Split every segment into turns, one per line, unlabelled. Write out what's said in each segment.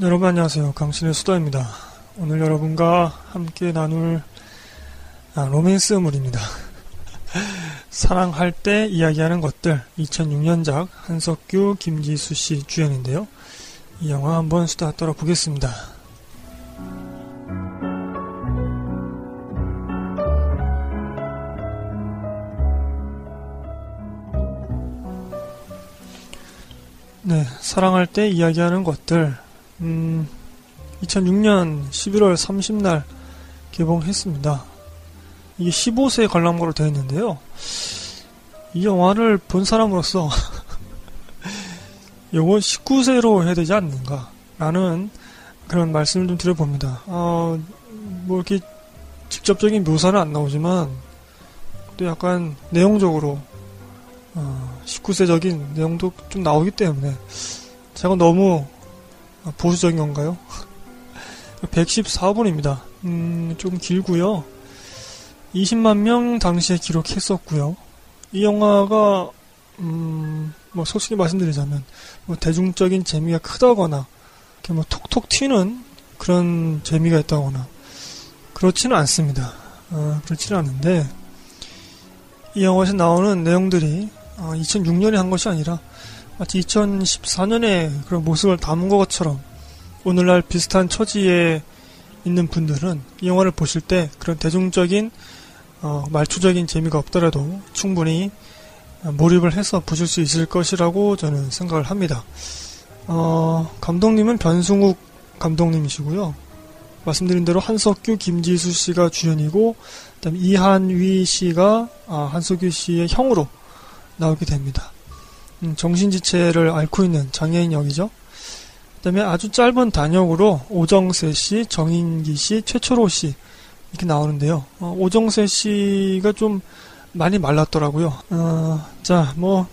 여러분 안녕하세요. 강신의 수다입니다. 오늘 여러분과 함께 나눌 아, 로맨스물입니다. 사랑할 때 이야기하는 것들 2006년작 한석규 김지수 씨 주연인데요. 이 영화 한번 수다 떨어보겠습니다. 네, 사랑할 때 이야기하는 것들 음, 2006년 11월 30날 개봉했습니다. 이게 15세 관람가로 되어 있는데요. 이 영화를 본 사람으로서 요거 19세로 해야 되지 않는가 라는 그런 말씀을 좀 드려봅니다. 어, 뭐 이렇게 직접적인 묘사는 안 나오지만 또 약간 내용적으로 어, 19세적인 내용도 좀 나오기 때문에 제가 너무 보수적인 건가요? 114분입니다. 음, 좀 길고요. 20만 명 당시에 기록했었고요. 이 영화가 음, 뭐 솔직히 말씀드리자면 뭐 대중적인 재미가 크다거나 뭐 톡톡 튀는 그런 재미가 있다거나 그렇지는 않습니다. 어, 그렇지는 않은데 이 영화에서 나오는 내용들이 어, 2006년에 한 것이 아니라 마치 2014년에 그런 모습을 담은 것처럼 오늘날 비슷한 처지에 있는 분들은 이 영화를 보실 때 그런 대중적인 어, 말초적인 재미가 없더라도 충분히 몰입을 해서 보실 수 있을 것이라고 저는 생각을 합니다. 어, 감독님은 변승욱 감독님이시고요. 말씀드린 대로 한석규, 김지수 씨가 주연이고, 그다음에 이한위 씨가 아, 한석규 씨의 형으로 나오게 됩니다. 음, 정신지체를 앓고 있는 장애인 역이죠. 그 다음에 아주 짧은 단역으로 오정세 씨, 정인기 씨, 최초로 씨 이렇게 나오는데요. 어, 오정세 씨가 좀 많이 말랐더라고요. 어, 자, 뭐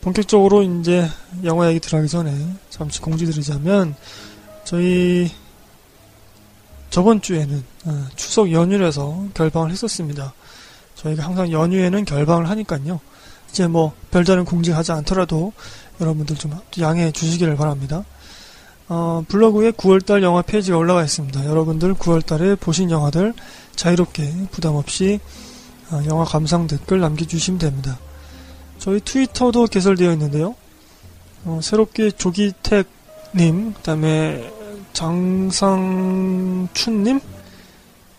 본격적으로 이제 영화 얘기 들어가기 전에 잠시 공지드리자면 저희 저번 주에는 어, 추석 연휴라서 결방을 했었습니다. 저희가 항상 연휴에는 결방을 하니까요. 이제 뭐 별다른 공지하지 않더라도 여러분들 좀 양해해 주시기를 바랍니다. 어, 블로그에 9월달 영화 페이지가 올라가 있습니다. 여러분들 9월달에 보신 영화들 자유롭게 부담 없이 어, 영화 감상 댓글 남겨주시면 됩니다. 저희 트위터도 개설되어 있는데요. 어, 새롭게 조기택님, 그 다음에 장상춘님,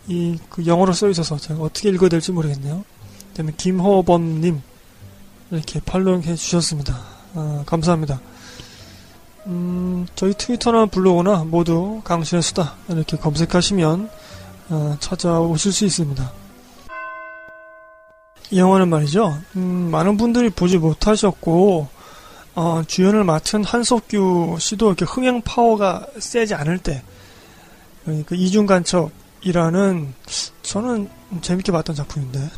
이 그 영어로 써 있어서 제가 어떻게 읽어야 될지 모르겠네요. 그 다음에 김호범님 이렇게 팔로우해 주셨습니다. 어, 감사합니다. 음, 저희 트위터나 블로그나 모두 강신의 수다 이렇게 검색하시면 어, 찾아오실 수 있습니다. 이 영화는 말이죠. 음, 많은 분들이 보지 못하셨고 어, 주연을 맡은 한석규 씨도 이렇게 흥행 파워가 세지 않을 때, 그러니까 이중 간첩이라는 저는 재밌게 봤던 작품인데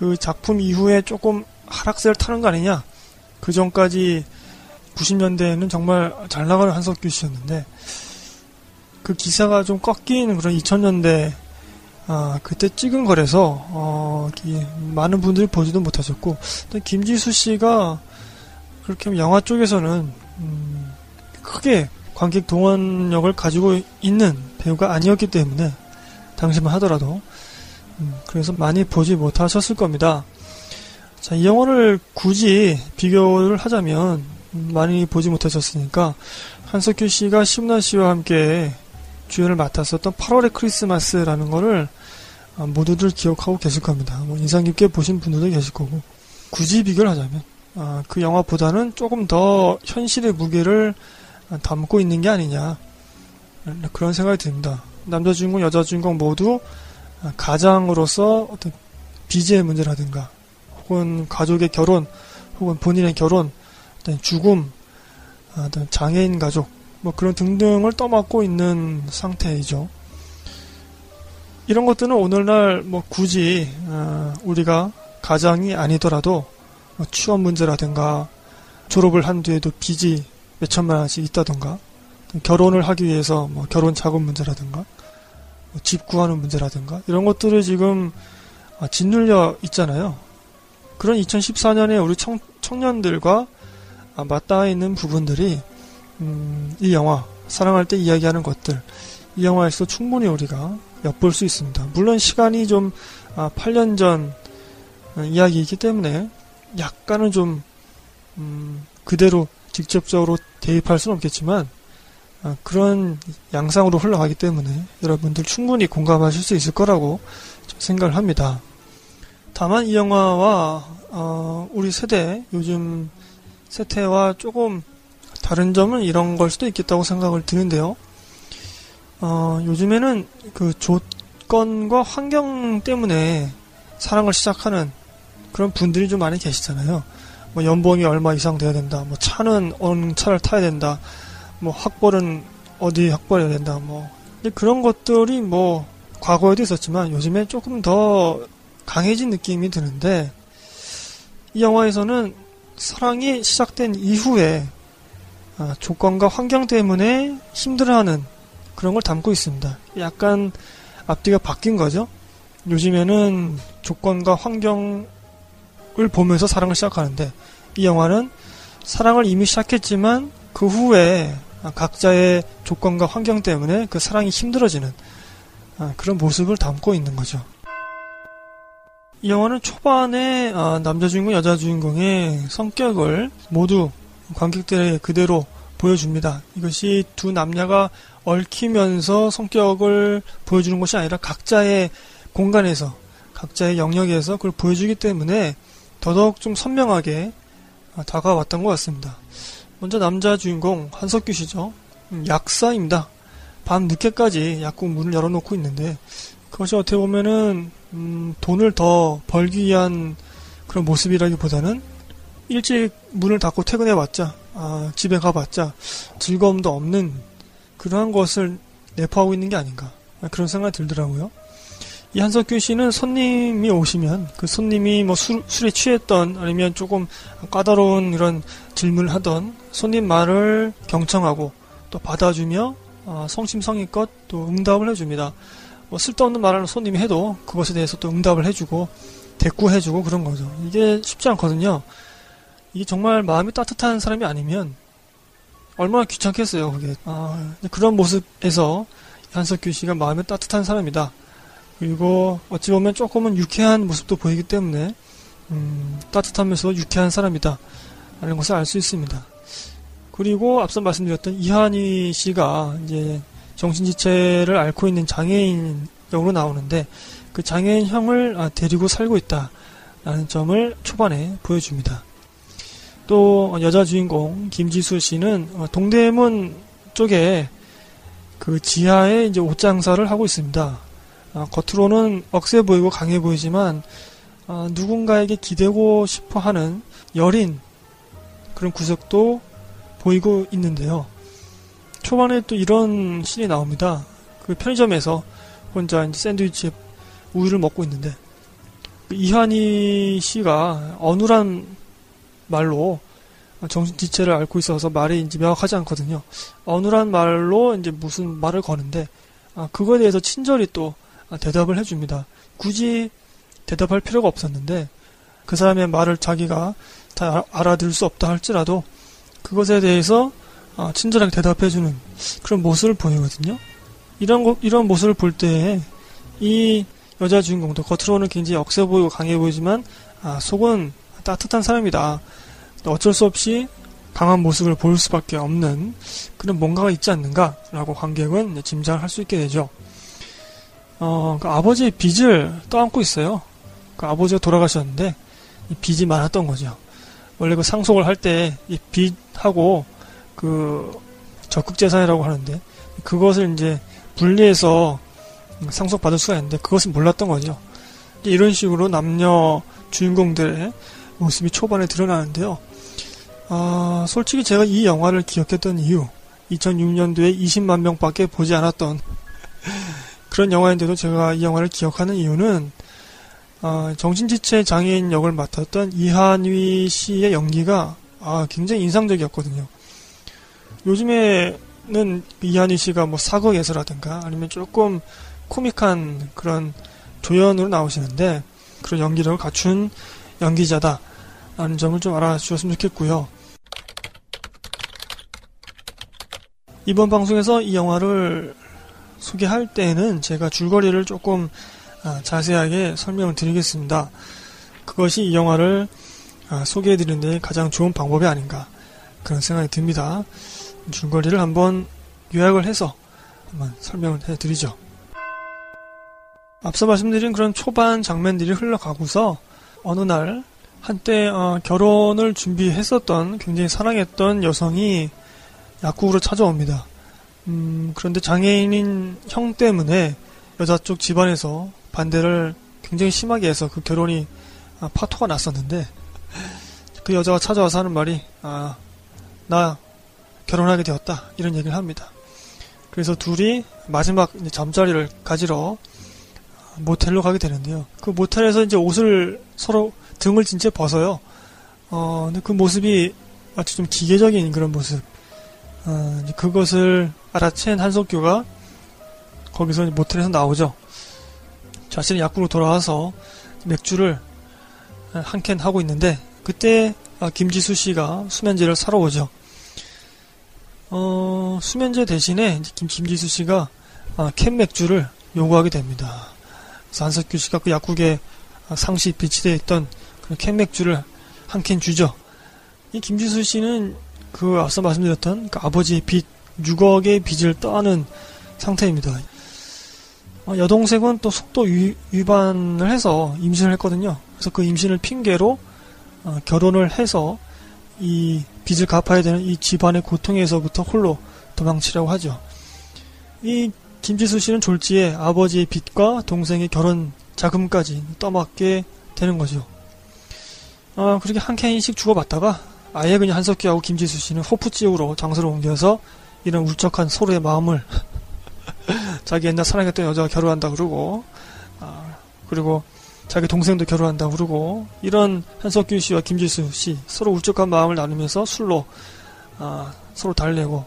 그 작품 이후에 조금 하락세를 타는 거 아니냐? 그 전까지 90년대에는 정말 잘 나가는 한석규 씨였는데 그 기사가 좀 꺾이는 그런 2000년대 아, 그때 찍은 거라서 어, 많은 분들이 보지도 못하셨고 김지수 씨가 그렇게 영화 쪽에서는 음, 크게 관객 동원력을 가지고 있는 배우가 아니었기 때문에 당시만 하더라도 음, 그래서 많이 보지 못하셨을 겁니다. 자, 이 영화를 굳이 비교를 하자면 음, 많이 보지 못하셨으니까 한석규 씨가 심나 씨와 함께 주연을 맡았었던 8월의 크리스마스라는 거를 아, 모두들 기억하고 계실 겁니다. 뭐 인상 깊게 보신 분들도 계실 거고 굳이 비교를 하자면 아, 그 영화보다는 조금 더 현실의 무게를 담고 있는 게 아니냐 그런 생각이 듭니다. 남자 주인공, 여자 주인공 모두 가장으로서 어떤 빚의 문제라든가 혹은 가족의 결혼 혹은 본인의 결혼 죽음 어떤 장애인 가족 뭐 그런 등등을 떠맡고 있는 상태이죠. 이런 것들은 오늘날 뭐 굳이 어, 우리가 가장이 아니더라도 뭐 취업 문제라든가 졸업을 한 뒤에도 빚이 몇 천만 원씩 있다던가 결혼을 하기 위해서 뭐 결혼 자금 문제라든가 뭐 집 구하는 문제라든가 이런 것들을 지금 아, 짓눌려 있잖아요. 그런 2014년에 우리 청, 청년들과 아, 맞닿아 있는 부분들이 음, 이 영화 사랑할 때 이야기하는 것들 이 영화에서 충분히 우리가 엿볼 수 있습니다. 물론 시간이 좀 아, 8년 전 이야기이기 때문에 약간은 좀 음, 그대로 직접적으로 대입할 수는 없겠지만 아, 그런 양상으로 흘러가기 때문에 여러분들 충분히 공감하실 수 있을 거라고 생각을 합니다. 다만 이 영화와 어, 우리 세대 요즘 세태와 조금 다른 점은 이런 걸 수도 있겠다고 생각을 드는데요. 어, 요즘에는 그 조건과 환경 때문에 사랑을 시작하는 그런 분들이 좀 많이 계시잖아요. 뭐 연봉이 얼마 이상 돼야 된다. 뭐 차는 어느 차를 타야 된다. 뭐 학벌은 어디 학벌해야 된다. 뭐 그런 것들이 뭐 과거에도 있었지만 요즘에 조금 더 강해진 느낌이 드는데 이 영화에서는 사랑이 시작된 이후에 아, 조건과 환경 때문에 힘들어하는 그런 걸 담고 있습니다. 약간 앞뒤가 바뀐 거죠. 요즘에는 조건과 환경을 보면서 사랑을 시작하는데 이 영화는 사랑을 이미 시작했지만 그 후에 각자의 조건과 환경 때문에 그 사랑이 힘들어지는 아, 그런 모습을 담고 있는 거죠. 이 영화는 초반에 아, 남자 주인공, 여자 주인공의 성격을 모두 관객들에게 그대로 보여줍니다. 이것이 두 남녀가 얽히면서 성격을 보여주는 것이 아니라 각자의 공간에서, 각자의 영역에서 그걸 보여주기 때문에 더더욱 좀 선명하게 아, 다가왔던 것 같습니다. 먼저 남자 주인공 한석규 씨죠. 음, 약사입니다. 밤 늦게까지 약국 문을 열어놓고 있는데 그것이 어떻게 보면은 음, 돈을 더 벌기 위한 그런 모습이라기보다는 일찍 문을 닫고 퇴근해봤자 아, 집에 가봤자 즐거움도 없는 그러한 것을 내포하고 있는 게 아닌가 그런 생각이 들더라고요. 이 한석규 씨는 손님이 오시면 그 손님이 뭐 술, 술에 취했던 아니면 조금 까다로운 이런 질문을 하던 손님 말을 경청하고 또 받아주며 어, 성심성의껏 또 응답을 해줍니다. 뭐 쓸데없는 말을 손님이 해도 그것에 대해서 또 응답을 해주고 대꾸해주고 그런 거죠. 이게 쉽지 않거든요. 이게 정말 마음이 따뜻한 사람이 아니면 얼마나 귀찮겠어요, 그게. 아, 그런 모습에서 한석규 씨가 마음이 따뜻한 사람이다. 그리고 어찌 보면 조금은 유쾌한 모습도 보이기 때문에 음, 따뜻하면서 유쾌한 사람이다. 라는 것을 알 수 있습니다. 그리고 앞서 말씀드렸던 이한희 씨가 이제 정신지체를 앓고 있는 장애인 역으로 나오는데 그 장애인 형을 아, 데리고 살고 있다라는 점을 초반에 보여줍니다. 또 여자 주인공 김지수 씨는 어, 동대문 쪽에 그 지하에 이제 옷 장사를 하고 있습니다. 아, 겉으로는 억세 보이고 강해 보이지만 아, 누군가에게 기대고 싶어하는 여린 그런 구석도 보이고 있는데요. 초반에 또 이런 신이 나옵니다. 그 편의점에서 혼자 이제 샌드위치 우유를 먹고 있는데 그 이한희 씨가 어눌한 말로 정신지체를 앓고 있어서 말이 이제 명확하지 않거든요. 어눌한 말로 이제 무슨 말을 거는데 아, 그거에 대해서 친절히 또 대답을 해줍니다. 굳이 대답할 필요가 없었는데 그 사람의 말을 자기가 다 알아들을 수 없다 할지라도 그것에 대해서 어, 친절하게 대답해주는 그런 모습을 보이거든요. 이런 거, 이런 모습을 볼 때 이 여자 주인공도 겉으로는 굉장히 억세 보이고 강해 보이지만 아, 속은 따뜻한 사람이다. 어쩔 수 없이 강한 모습을 보일 수밖에 없는 그런 뭔가가 있지 않는가라고 관객은 짐작을 할 수 있게 되죠. 어, 그 아버지의 빚을 떠안고 있어요. 그 아버지가 돌아가셨는데 이 빚이 많았던 거죠. 원래 그 상속을 할 때 이 빚하고 그 적극재산이라고 하는데 그것을 이제 분리해서 상속받을 수가 있는데 그것은 몰랐던 거죠. 이런 식으로 남녀 주인공들의 모습이 초반에 드러나는데요. 아, 솔직히 제가 이 영화를 기억했던 이유, 2006년도에 20만 명밖에 보지 않았던 그런 영화인데도 제가 이 영화를 기억하는 이유는 아, 정신지체 장애인 역을 맡았던 이한위 씨의 연기가 아, 굉장히 인상적이었거든요. 요즘에는 이한희 씨가 뭐 사극에서라든가 아니면 조금 코믹한 그런 조연으로 나오시는데 그런 연기력을 갖춘 연기자다 라는 점을 좀 알아주셨으면 좋겠고요. 이번 방송에서 이 영화를 소개할 때는 제가 줄거리를 조금 아, 자세하게 설명을 드리겠습니다. 그것이 이 영화를 아, 소개해드리는 데 가장 좋은 방법이 아닌가 그런 생각이 듭니다. 줄거리를 한번 요약을 해서 한번 설명을 해드리죠. 앞서 말씀드린 그런 초반 장면들이 흘러가고서 어느 날 한때 어, 결혼을 준비했었던 굉장히 사랑했던 여성이 약국으로 찾아옵니다. 음, 그런데 장애인인 형 때문에 여자 쪽 집안에서 반대를 굉장히 심하게 해서 그 결혼이 아, 파토가 났었는데 그 여자가 찾아와서 하는 말이 아, 나 결혼하게 되었다 이런 얘기를 합니다. 그래서 둘이 마지막 잠자리를 가지러 모텔로 가게 되는데요. 그 모텔에서 이제 옷을 서로 등을 진짜 벗어요. 어, 근데 그 모습이 아주 좀 기계적인 그런 모습. 어, 그것을 알아챈 한석규가 거기서 모텔에서 나오죠. 자신의 약국으로 돌아와서 맥주를 한 캔 하고 있는데 그때 아, 김지수 씨가 수면제를 사러 오죠. 어, 수면제 대신에 김, 김지수 씨가 아, 캔 맥주를 요구하게 됩니다. 그래서 한석규 씨가 그 약국에 상시 비치되어 있던 그캔 맥주를 한 캔 주죠. 이 김지수 씨는 그 앞서 말씀드렸던 그 아버지의 빚 6억의 빚을 떠안은 상태입니다. 어, 여동생은 또 속도 위, 반을 해서 임신을 했거든요. 그래서 그 임신을 핑계로 어, 결혼을 해서 이 빚을 갚아야 되는 이 집안의 고통에서부터 홀로 도망치려고 하죠. 이 김지수 씨는 졸지에 아버지의 빚과 동생의 결혼 자금까지 떠맡게 되는 거죠. 어, 그렇게 한 캔씩 주고받다가 아예 그냥 한석규하고 김지수 씨는 호프 지역으로 장소를 옮겨서 이런 울적한 서로의 마음을 자기 옛날 사랑했던 여자가 결혼한다 그러고 아, 그리고 자기 동생도 결혼한다 그러고 이런 한석규 씨와 김지수 씨 서로 울적한 마음을 나누면서 술로 아, 서로 달래고.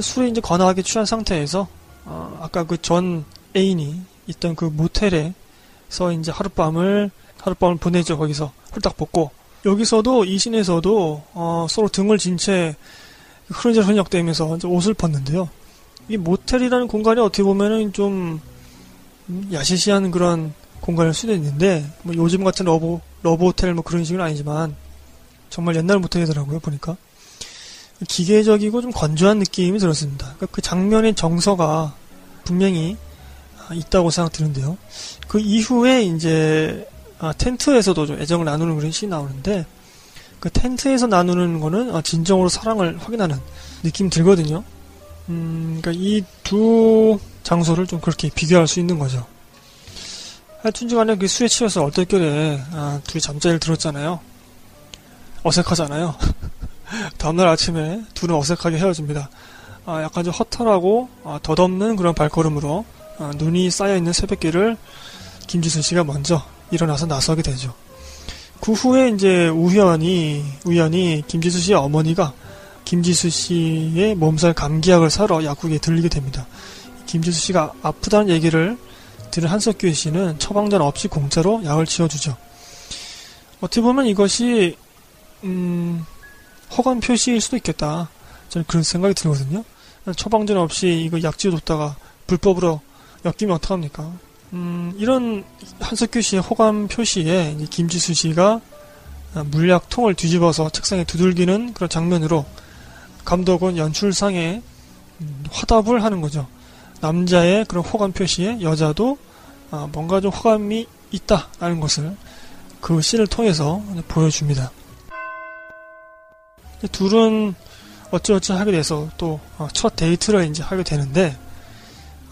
술에 이제 거나하게 취한 상태에서 어, 아까 그 전 애인이 있던 그 모텔에서 이제 하룻밤을 하룻밤을 보내죠 거기서. 홀딱 벗고. 여기서도 이 신에서도 어, 서로 등을 진 채 흐느적 흐느적대면서 옷을 벗는데요. 이 모텔이라는 공간이 어떻게 보면은 좀 야시시한 그런 공간일 수도 있는데 뭐 요즘 같은 러브 러브 호텔 뭐 그런 식은 아니지만 정말 옛날 모텔이더라고요 보니까 기계적이고 좀 건조한 느낌이 들었습니다. 그러니까 그 장면의 정서가 분명히 있다고 생각드는데요. 그 이후에 이제 아, 텐트에서도 좀 애정을 나누는 그런 씬이 나오는데 그 텐트에서 나누는 거는 아, 진정으로 사랑을 확인하는 느낌 들거든요. 음, 그러니까 이 두 장소를 좀 그렇게 비교할 수 있는 거죠. 하여튼간에 그 술에 취해서 얼떨결에 아, 둘이 잠자리를 들었잖아요. 어색하잖아요. 다음날 아침에 둘은 어색하게 헤어집니다. 아, 약간 좀 허탈하고 아, 덧없는 그런 발걸음으로 아, 눈이 쌓여있는 새벽길을 김지순 씨가 먼저 일어나서 나서게 되죠. 그 후에 이제 우연히 우연히 김지수 씨의 어머니가 김지수 씨의 몸살 감기약을 사러 약국에 들리게 됩니다. 김지수 씨가 아프다는 얘기를 들은 한석규 씨는 처방전 없이 공짜로 약을 지어주죠. 어떻게 보면 이것이 음, 허간 표시일 수도 있겠다. 저는 그런 생각이 들거든요. 처방전 없이 이거 약 지어줬다가 불법으로 엮이면 어떡합니까? 음, 이런 한석규 씨의 호감 표시에 김지수 씨가 물약통을 뒤집어서 책상에 두들기는 그런 장면으로 감독은 연출상에 음, 화답을 하는 거죠. 남자의 그런 호감 표시에 여자도 아, 뭔가 좀 호감이 있다라는 것을 그 씬을 통해서 보여줍니다. 둘은 어찌어찌 하게 돼서 또첫 어, 데이트를 이제 하게 되는데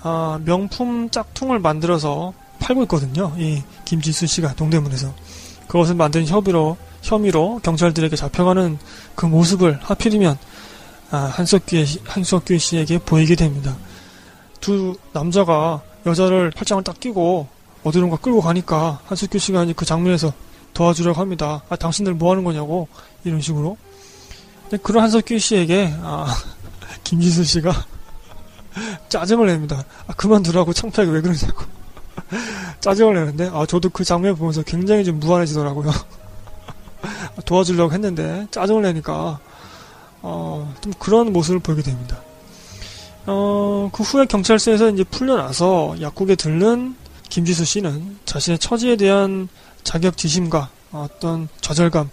아, 명품 짝퉁을 만들어서 팔고 있거든요. 이 김지수 씨가 동대문에서 그것을 만든 혐의로 혐의로 경찰들에게 잡혀가는 그 모습을 하필이면 아, 한석규 한석규 씨에게 보이게 됩니다. 두 남자가 여자를 팔짱을 딱 끼고 어디론가 끌고 가니까 한석규 씨가 그 장면에서 도와주려고 합니다. 아, 당신들 뭐 하는 거냐고 이런 식으로. 그런 한석규 씨에게 아, 김지수 씨가 짜증을 냅니다. 아, 그만두라고 창피하게 왜 그러냐고. 짜증을 내는데, 아, 저도 그 장면 보면서 굉장히 좀 무안해지더라고요. 도와주려고 했는데, 짜증을 내니까, 어, 좀 그런 모습을 보이게 됩니다. 어, 그 후에 경찰서에서 이제 풀려나서 약국에 들른 김지수 씨는 자신의 처지에 대한 자격지심과 어떤 좌절감,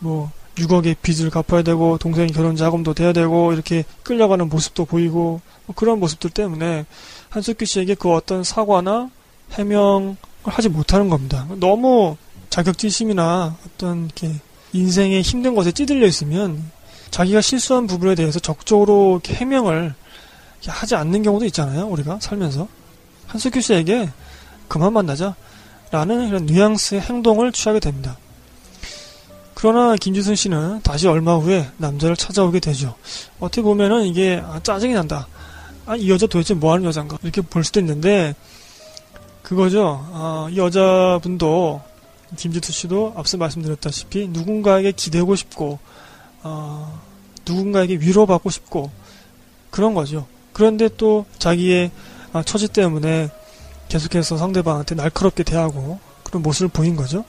뭐 6억의 빚을 갚아야 되고 동생이 결혼 자금도 돼야 되고 이렇게 끌려가는 모습도 보이고 뭐 그런 모습들 때문에 한석규 씨에게 그 어떤 사과나 해명을 하지 못하는 겁니다. 너무 자격지심이나 어떤 이렇게 인생의 힘든 것에 찌들려 있으면 자기가 실수한 부분에 대해서 적극적으로 해명을 하지 않는 경우도 있잖아요. 우리가 살면서 한석규 씨에게 그만 만나자 라는 이런 뉘앙스의 행동을 취하게 됩니다. 그러나 김지순 씨는 다시 얼마 후에 남자를 찾아오게 되죠. 어떻게 보면은 이게 아, 짜증이 난다. 아, 이 여자 도대체 뭐 하는 여잔가? 이렇게 볼 수도 있는데, 그거죠. 아, 이 여자분도, 김지수 씨도 앞서 말씀드렸다시피 누군가에게 기대고 싶고, 어, 누군가에게 위로받고 싶고, 그런 거죠. 그런데 또 자기의 아, 처지 때문에 계속해서 상대방한테 날카롭게 대하고 그런 모습을 보인 거죠.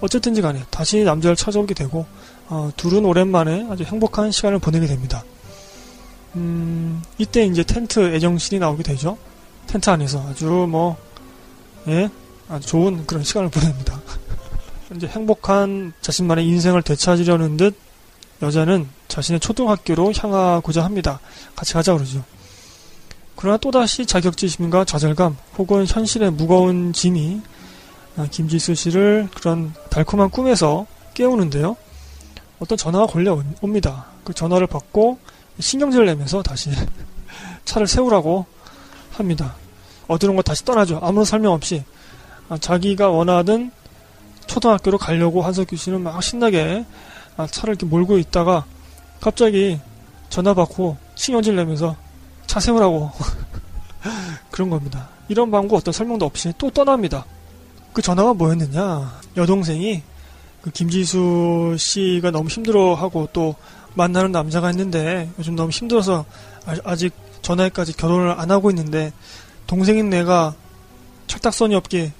어쨌든지 간에 다시 남자를 찾아오게 되고 어, 둘은 오랜만에 아주 행복한 시간을 보내게 됩니다. 음, 이때 이제 텐트 애정신이 나오게 되죠. 텐트 안에서 아주 뭐, 예, 아주 좋은 그런 시간을 보냅니다. 이제 행복한 자신만의 인생을 되찾으려는 듯 여자는 자신의 초등학교로 향하고자 합니다. 같이 가자 그러죠. 그러나 또다시 자격지심과 좌절감 혹은 현실의 무거운 짐이 아, 김지수 씨를 그런 달콤한 꿈에서 깨우는데요. 어떤 전화가 걸려옵니다. 그 전화를 받고 신경질을 내면서 다시 차를 세우라고 합니다. 어디론가 뭐 다시 떠나죠. 아무런 설명 없이 아, 자기가 원하던 초등학교로 가려고 한석규 씨는 막 신나게 아, 차를 이렇게 몰고 있다가 갑자기 전화 받고 신경질 내면서 차 세우라고 그런 겁니다. 이런 방법 어떤 설명도 없이 또 떠납니다. 그 전화가 뭐였느냐? 여동생이 그 김지수 씨가 너무 힘들어하고 또 만나는 남자가 있는데 요즘 너무 힘들어서 아직 전화에까지 결혼을 안 하고 있는데 동생인 내가 철딱선이 없게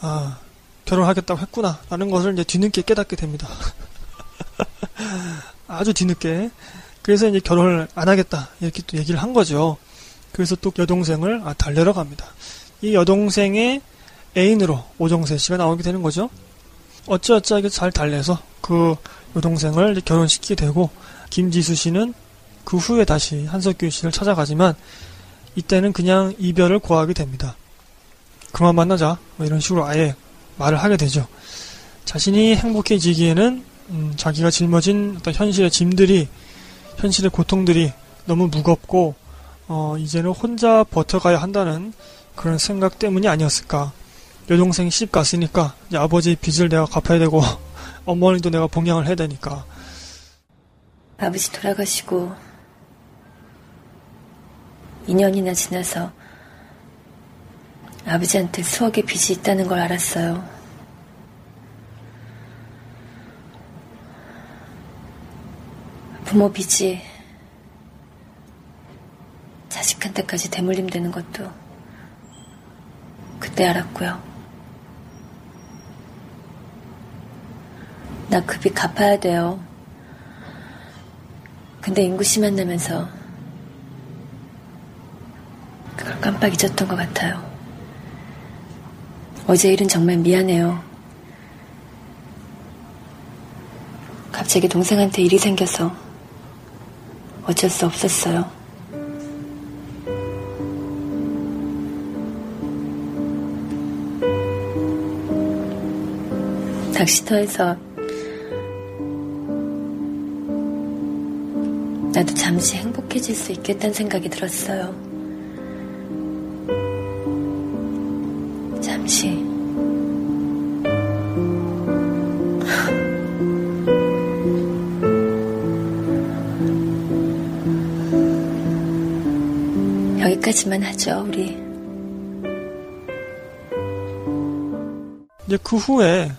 아 결혼하겠다고 했구나 라는 것을 이제 뒤늦게 깨닫게 됩니다. 아주 뒤늦게 그래서 이제 결혼을 안 하겠다 이렇게 또 얘기를 한 거죠. 그래서 또 여동생을 아, 달래러 갑니다. 이 여동생의 애인으로 오정세 씨가 나오게 되는 거죠. 어찌어찌하게 잘 달래서 그 여동생을 결혼시키게 되고 김지수 씨는 그 후에 다시 한석규 씨를 찾아가지만 이때는 그냥 이별을 고하게 됩니다. 그만 만나자 뭐 이런 식으로 아예 말을 하게 되죠. 자신이 행복해지기에는 음, 자기가 짊어진 어떤 현실의 짐들이 현실의 고통들이 너무 무겁고 어, 이제는 혼자 버텨가야 한다는 그런 생각 때문이 아니었을까. 여동생이 시집 갔으니까 이제 아버지 빚을 내가 갚아야 되고 어머니도 내가 봉양을 해야 되니까.
아버지 돌아가시고 2년이나 지나서 아버지한테 수억의 빚이 있다는 걸 알았어요. 부모 빚이 자식한테까지 대물림 되는 것도 그때 알았고요. 나 그 빚 갚아야 돼요. 근데 인구 씨 만나면서 그걸 깜빡 잊었던 것 같아요. 어제 일은 정말 미안해요. 갑자기 동생한테 일이 생겨서 어쩔 수 없었어요. 낚시터에서 나도 잠시 행복해질 수 있겠다는 생각이 들었어요. 여기까지만 하죠, 우리.
이제 그 후에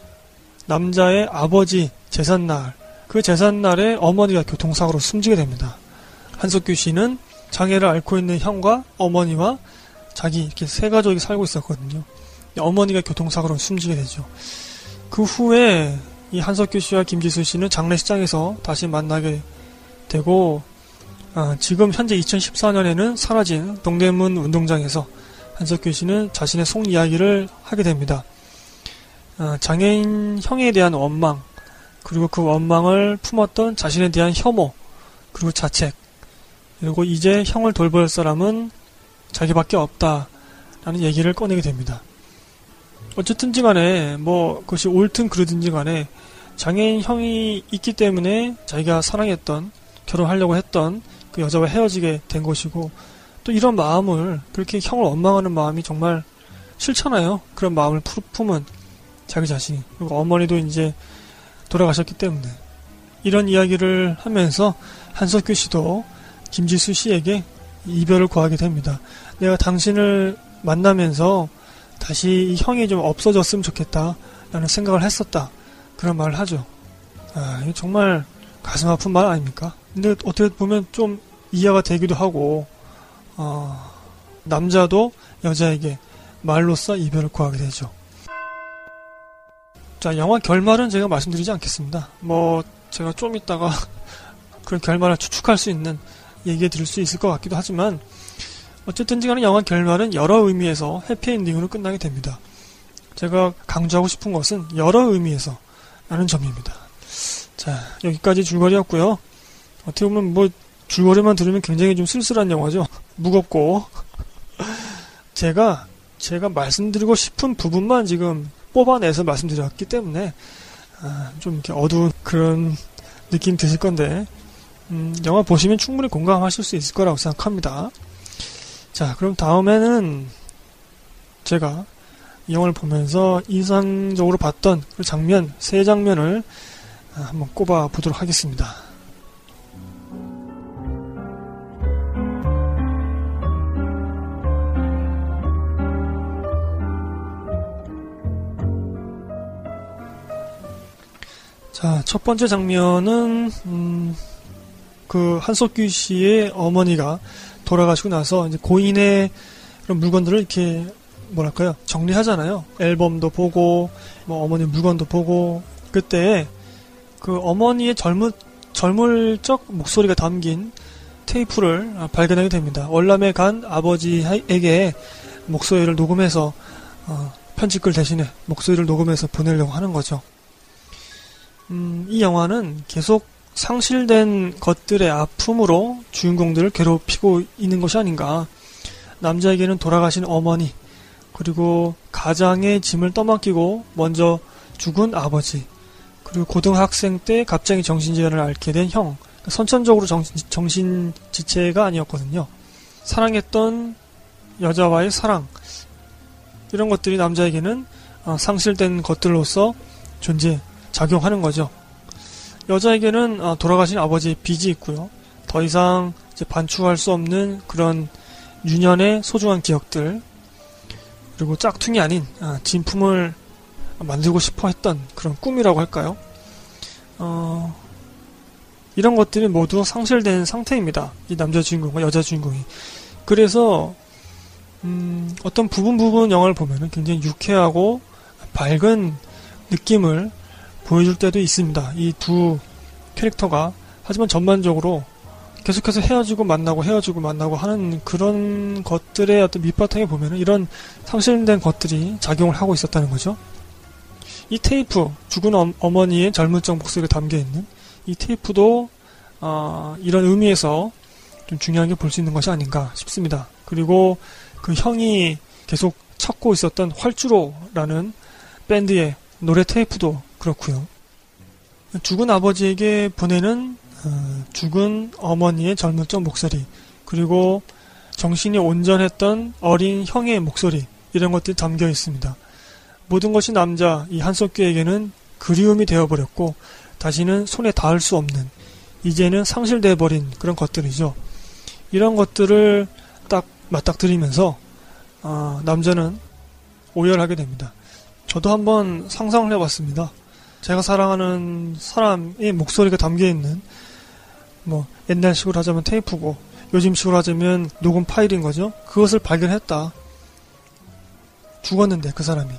남자의 아버지 재산날, 그 재산날에 어머니가 교통사고로 숨지게 됩니다. 한석규 씨는 장애를 앓고 있는 형과 어머니와 자기 이렇게 세 가족이 살고 있었거든요. 어머니가 교통사고로 숨지게 되죠. 그 후에 이 한석규 씨와 김지수 씨는 장례식장에서 다시 만나게 되고 아, 지금 현재 2014년에는 사라진 동대문 운동장에서 한석규 씨는 자신의 속 이야기를 하게 됩니다. 아, 장애인 형에 대한 원망, 그리고 그 원망을 품었던 자신에 대한 혐오, 그리고 자책, 그리고 이제 형을 돌볼 사람은 자기밖에 없다라는 얘기를 꺼내게 됩니다. 어쨌든지 간에 뭐 그것이 옳든 그르든지 간에 장애인 형이 있기 때문에 자기가 사랑했던 결혼하려고 했던 그 여자와 헤어지게 된 것이고 또 이런 마음을 그렇게 형을 원망하는 마음이 정말 싫잖아요. 그런 마음을 품은 자기 자신이 그리고 어머니도 이제 돌아가셨기 때문에 이런 이야기를 하면서 한석규 씨도 김지수 씨에게 이별을 구하게 됩니다. 내가 당신을 만나면서 다시 형이 좀 없어졌으면 좋겠다 라는 생각을 했었다. 그런 말을 하죠. 아, 정말 가슴 아픈 말 아닙니까? 근데 어떻게 보면 좀 이해가 되기도 하고, 어, 남자도 여자에게 말로써 이별을 구하게 되죠. 자, 영화 결말은 제가 말씀드리지 않겠습니다. 뭐, 제가 좀 이따가 그런 결말을 추측할 수 있는 얘기 드릴 수 있을 것 같기도 하지만, 어쨌든지 간에 영화 결말은 여러 의미에서 해피엔딩으로 끝나게 됩니다. 제가 강조하고 싶은 것은 여러 의미에서 라는 점입니다. 자, 여기까지 줄거리였고요. 어떻게 보면 뭐 줄거리만 들으면 굉장히 좀 쓸쓸한 영화죠. 무겁고. 제가 제가 말씀드리고 싶은 부분만 지금 뽑아내서 말씀드렸기 때문에 아, 좀 이렇게 어두운 그런 느낌 드실 건데 음, 영화 보시면 충분히 공감하실 수 있을 거라고 생각합니다. 자, 그럼 다음에는 제가 이 영화를 보면서 인상적으로 봤던 그 장면, 세 장면을 한번 꼽아 보도록 하겠습니다. 자, 첫 번째 장면은, 음, 그 한석규 씨의 어머니가 돌아가시고 나서 이제 고인의 그런 물건들을 이렇게 뭐랄까요 정리하잖아요. 앨범도 보고 뭐 어머니 물건도 보고 그때 그 어머니의 젊은 젊을 적 목소리가 담긴 테이프를 발견하게 됩니다. 월남에 간 아버지에게 목소리를 녹음해서 어, 편집글 대신에 목소리를 녹음해서 보내려고 하는 거죠. 음, 이 영화는 계속 상실된 것들의 아픔으로 주인공들을 괴롭히고 있는 것이 아닌가. 남자에게는 돌아가신 어머니, 그리고 가장의 짐을 떠맡기고 먼저 죽은 아버지, 그리고 고등학생 때 갑자기 정신질환을 앓게 된 형. 선천적으로 정신, 정신 지체가 아니었거든요. 사랑했던 여자와의 사랑. 이런 것들이 남자에게는 어, 상실된 것들로서 존재, 작용하는 거죠. 여자에게는 어, 돌아가신 아버지의 빚이 있고요. 더 이상 반추할 수 없는 그런 유년의 소중한 기억들 그리고 짝퉁이 아닌 아, 진품을 만들고 싶어 했던 그런 꿈이라고 할까요? 어, 이런 것들이 모두 상실된 상태입니다. 이 남자 주인공과 여자 주인공이. 그래서 음, 어떤 부분 부분 영화를 보면 굉장히 유쾌하고 밝은 느낌을 보여줄 때도 있습니다. 이 두 캐릭터가 하지만 전반적으로 계속해서 헤어지고 만나고 헤어지고 만나고 하는 그런 것들의 어떤 밑바탕에 보면은 이런 상실된 것들이 작용을 하고 있었다는 거죠. 이 테이프 죽은 어, 머니의 젊은 적 목소리가 담겨 있는 이 테이프도 어, 이런 의미에서 좀 중요하게 볼 수 있는 것이 아닌가 싶습니다. 그리고 그 형이 계속 찾고 있었던 활주로라는 밴드의 노래 테이프도 그렇고요. 죽은 아버지에게 보내는 어, 죽은 어머니의 적 목소리 그리고 정신이 온전했던 어린 형의 목소리 이런 것들이 담겨 있습니다. 모든 것이 남자 이 한석규에게는 그리움이 되어버렸고 다시는 손에 닿을 수 없는 이제는 상실돼 버린 그런 것들이죠. 이런 것들을 딱 맞닥뜨리면서 어, 남자는 오열하게 됩니다. 저도 한번 상상을 해봤습니다. 제가 사랑하는 사람의 목소리가 담겨 있는 뭐 옛날식으로 하자면 테이프고 요즘식으로 하자면 녹음 파일인 거죠. 그것을 발견했다. 죽었는데 그 사람이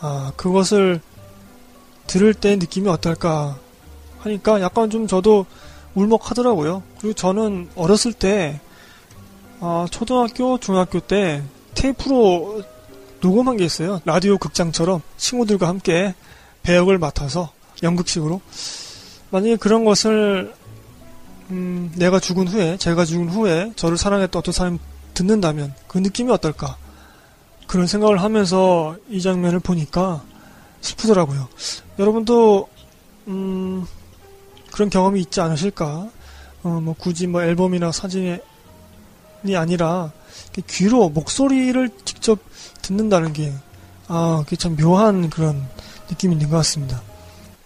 아 그것을 들을 때 느낌이 어떨까 하니까 약간 좀 저도 울먹하더라고요. 그리고 저는 어렸을 때 아, 초등학교, 중학교 때 테이프로 녹음한 게 있어요. 라디오 극장처럼 친구들과 함께 배역을 맡아서 연극식으로 만약에 그런 것을 음, 내가 죽은 후에 제가 죽은 후에 저를 사랑했던 어떤 사람이 듣는다면 그 느낌이 어떨까 그런 생각을 하면서 이 장면을 보니까 슬프더라고요. 여러분도 음, 그런 경험이 있지 않으실까? 어, 뭐 굳이 뭐 앨범이나 사진이 아니라 귀로 목소리를 직접 듣는다는 게 아, 그게 참 묘한 그런 느낌이 있는 것 같습니다.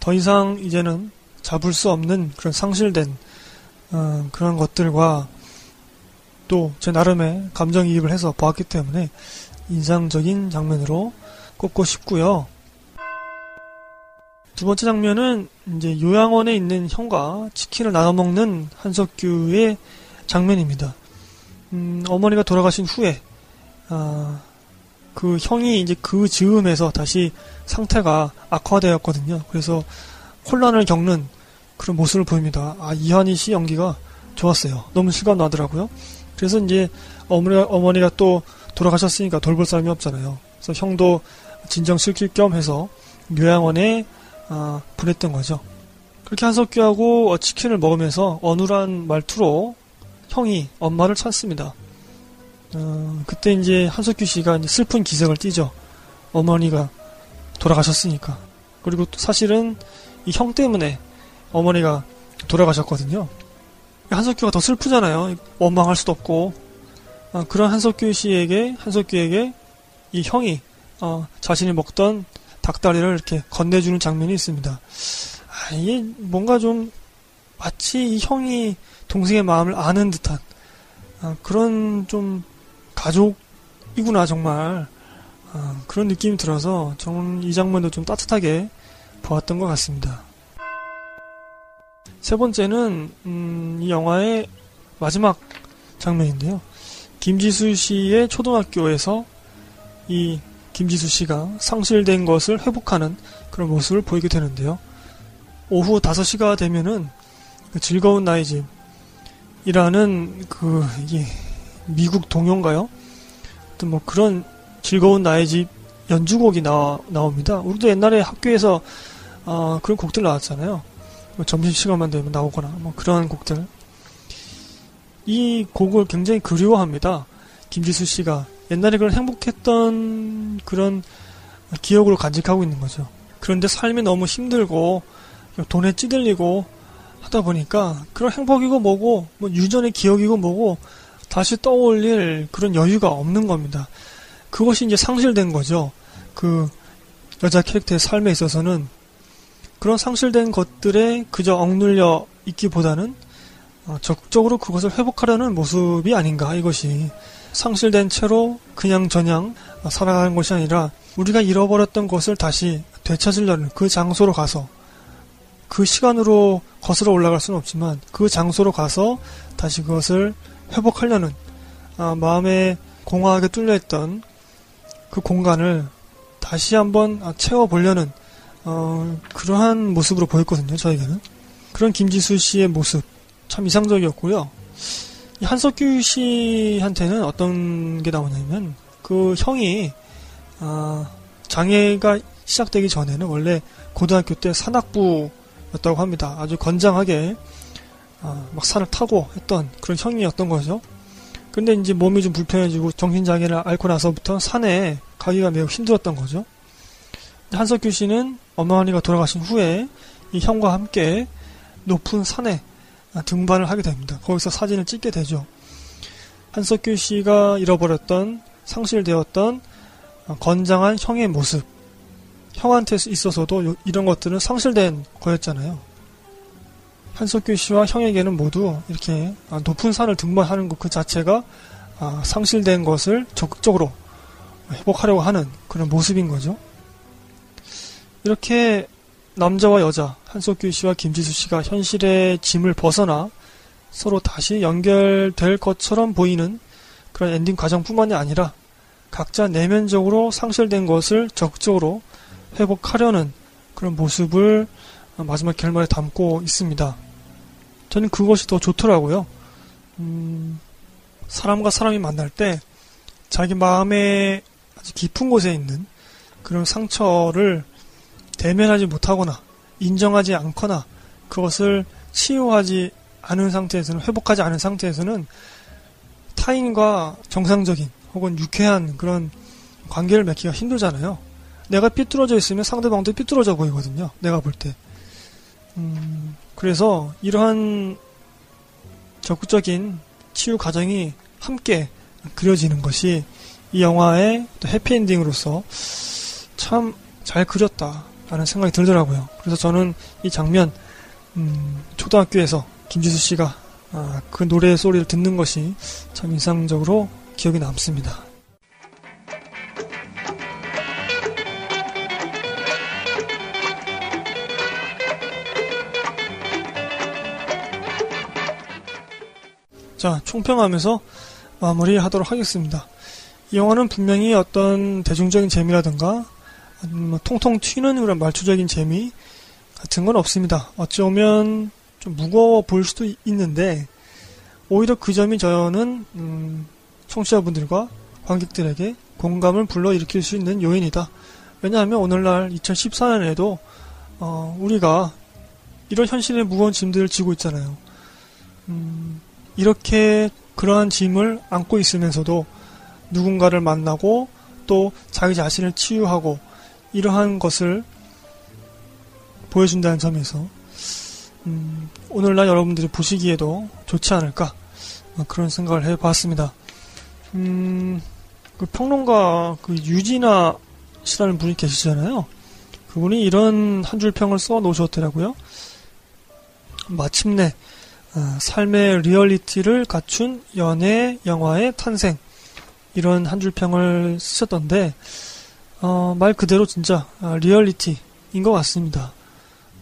더 이상 이제는 잡을 수 없는 그런 상실된 어, 그런 것들과 또 제 나름의 감정이입을 해서 보았기 때문에 인상적인 장면으로 꼽고 싶고요. 두 번째 장면은 이제 요양원에 있는 형과 치킨을 나눠 먹는 한석규의 장면입니다. 음, 어머니가 돌아가신 후에 아, 그 형이 이제 그 즈음에서 다시 상태가 악화되었거든요. 그래서 혼란을 겪는 그런 모습을 보입니다. 아, 이한희 씨 연기가 좋았어요. 너무 실감 나더라고요. 그래서 이제 어머니가, 어머니가 또 돌아가셨으니까 돌볼 사람이 없잖아요. 그래서 형도 진정 시킬 겸 해서 요양원에 아, 보냈던 거죠. 그렇게 한석규하고 치킨을 먹으면서 어눌한 말투로 형이 엄마를 찾습니다. 어, 그때 이제 한석규 씨가 이제 슬픈 기색을 띠죠. 어머니가 돌아가셨으니까. 그리고 또 사실은 이 형 때문에 어머니가 돌아가셨거든요. 한석규가 더 슬프잖아요. 원망할 수도 없고. 어, 그런 한석규 씨에게, 한석규에게 이 형이 어, 자신이 먹던 닭다리를 이렇게 건네주는 장면이 있습니다. 아, 이게 뭔가 좀 마치 이 형이 동생의 마음을 아는 듯한 아, 그런 좀 가족이구나 정말 아, 그런 느낌이 들어서 저는 이 장면도 좀 따뜻하게 보았던 것 같습니다. 세 번째는 음, 이 영화의 마지막 장면인데요. 김지수 씨의 초등학교에서 이 김지수 씨가 상실된 것을 회복하는 그런 모습을 보이게 되는데요. 오후 5시가 되면은 그 즐거운 나의 집이라는 그 이게 미국 동요인가요? 어떤 뭐 그런 즐거운 나의 집 연주곡이 나, 나옵니다. 우리도 옛날에 학교에서 어, 그런 곡들 나왔잖아요. 뭐 점심시간만 되면 나오거나 뭐 그런 곡들. 이 곡을 굉장히 그리워합니다. 김지수 씨가 옛날에 그런 행복했던 그런 기억으로 간직하고 있는 거죠. 그런데 삶이 너무 힘들고 돈에 찌들리고 하다 보니까 그런 행복이고 뭐고 뭐 유전의 기억이고 뭐고 다시 떠올릴 그런 여유가 없는 겁니다. 그것이 이제 상실된 거죠. 그 여자 캐릭터의 삶에 있어서는 그런 상실된 것들에 그저 억눌려 있기보다는 어, 적극적으로 그것을 회복하려는 모습이 아닌가 이것이 상실된 채로 그냥 저냥 살아가는 것이 아니라 우리가 잃어버렸던 것을 다시 되찾으려는 그 장소로 가서 그 시간으로 거슬러 올라갈 수는 없지만 그 장소로 가서 다시 그것을 회복하려는 아, 마음에 공허하게 뚫려있던 그 공간을 다시 한번 채워보려는 어, 그러한 모습으로 보였거든요 저에게는 그런 김지수 씨의 모습 참 이상적이었고요 한석규 씨한테는 어떤 게 나오냐면 그 형이 아, 장애가 시작되기 전에는 원래 고등학교 때 산악부였다고 합니다. 아주 건장하게 아, 막 산을 타고 했던 그런 형이었던 거죠. 근데 이제 몸이 좀 불편해지고 정신장애를 앓고 나서부터 산에 가기가 매우 힘들었던 거죠. 한석규 씨는 어머니가 돌아가신 후에 이 형과 함께 높은 산에 등반을 하게 됩니다. 거기서 사진을 찍게 되죠. 한석규 씨가 잃어버렸던 상실되었던 건장한 형의 모습. 형한테 있어서도 이런 것들은 상실된 거였잖아요. 한석규 씨와 형에게는 모두 이렇게 높은 산을 등반하는 것 그 자체가 아, 상실된 것을 적극적으로 회복하려고 하는 그런 모습인 거죠. 이렇게 남자와 여자, 한석규 씨와 김지수 씨가 현실의 짐을 벗어나 서로 다시 연결될 것처럼 보이는 그런 엔딩 과정뿐만이 아니라 각자 내면적으로 상실된 것을 적극적으로 회복하려는 그런 모습을 마지막 결말에 담고 있습니다. 저는 그것이 더 좋더라고요. 음, 사람과 사람이 만날 때 자기 마음의 아주 깊은 곳에 있는 그런 상처를 대면하지 못하거나 인정하지 않거나 그것을 치유하지 않은 상태에서는 회복하지 않은 상태에서는 타인과 정상적인 혹은 유쾌한 그런 관계를 맺기가 힘들잖아요. 내가 삐뚤어져 있으면 상대방도 삐뚤어져 보이거든요. 내가 볼 때. 음, 그래서 이러한 적극적인 치유 과정이 함께 그려지는 것이 이 영화의 해피엔딩으로서 참 잘 그렸다라는 생각이 들더라고요. 그래서 저는 이 장면 음, 초등학교에서 김지수 씨가 아, 그 노래 소리를 듣는 것이 참 인상적으로 기억에 남습니다. 자, 총평하면서 마무리하도록 하겠습니다. 이 영화는 분명히 어떤 대중적인 재미라든가 뭐 통통 튀는 그런 말초적인 재미 같은 건 없습니다. 어찌보면 좀 무거워 보일 수도 있는데 오히려 그 점이 저는 음, 청취자분들과 관객들에게 공감을 불러일으킬 수 있는 요인이다. 왜냐하면 오늘날 2014년에도 어, 우리가 이런 현실의 무거운 짐들을 지고 있잖아요. 음, 이렇게 그러한 짐을 안고 있으면서도 누군가를 만나고 또 자기 자신을 치유하고 이러한 것을 보여준다는 점에서 음, 오늘날 여러분들이 보시기에도 좋지 않을까 어, 그런 생각을 해봤습니다. 음, 그 평론가 그 유진아 씨라는 분이 계시잖아요. 그분이 이런 한 줄 평을 써 놓으셨더라고요. 마침내 어, 삶의 리얼리티를 갖춘 연애 영화의 탄생 이런 한 줄 평을 쓰셨던데 어, 말 그대로 진짜 아, 리얼리티인 것 같습니다.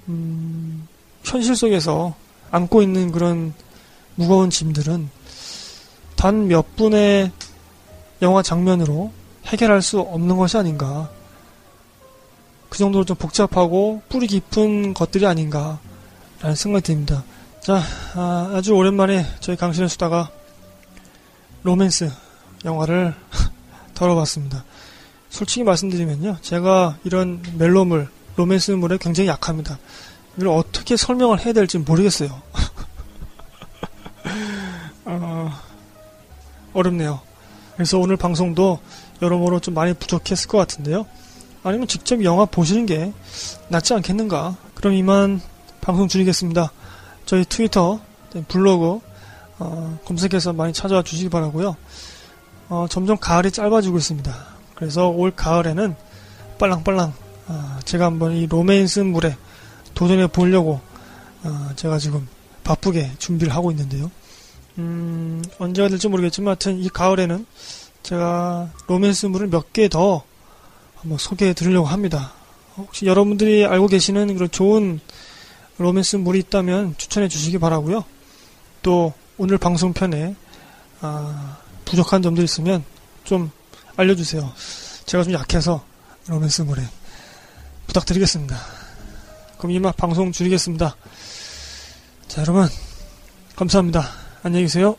음, 현실 속에서 안고 있는 그런 무거운 짐들은 단 몇 분의 영화 장면으로 해결할 수 없는 것이 아닌가. 그 정도로 좀 복잡하고 뿌리 깊은 것들이 아닌가. 라는 생각이 듭니다. 자, 아, 주 오랜만에 저희 강신의 수다가 로맨스 영화를 다뤄봤습니다. 솔직히 말씀드리면요. 제가 이런 멜로물, 로맨스물에 굉장히 약합니다. 이걸 어떻게 설명을 해야 될지 모르겠어요. 어, 어렵네요. 그래서 오늘 방송도 여러모로 좀 많이 부족했을 것 같은데요. 아니면 직접 영화 보시는 게 낫지 않겠는가? 그럼 이만 방송 줄이겠습니다. 저희 트위터, 네, 블로그 어, 검색해서 많이 찾아와 주시기 바라고요. 어, 점점 가을이 짧아지고 있습니다. 그래서 올 가을에는 빨랑빨랑 어, 제가 한번 이 로맨스 물에 도전해 보려고 어, 제가 지금 바쁘게 준비를 하고 있는데요. 음, 언제가 될지 모르겠지만 하여튼 이 가을에는 제가 로맨스 물을 몇 개 더 한번 소개해 드리려고 합니다. 혹시 여러분들이 알고 계시는 그런 좋은 로맨스 물이 있다면 추천해 주시기 바라고요. 또 오늘 방송편에 아, 부족한 점들 있으면 좀 알려주세요. 제가 좀 약해서 로맨스 물에 부탁드리겠습니다. 그럼 이만 방송 줄이겠습니다. 자 여러분 감사합니다. 안녕히 계세요.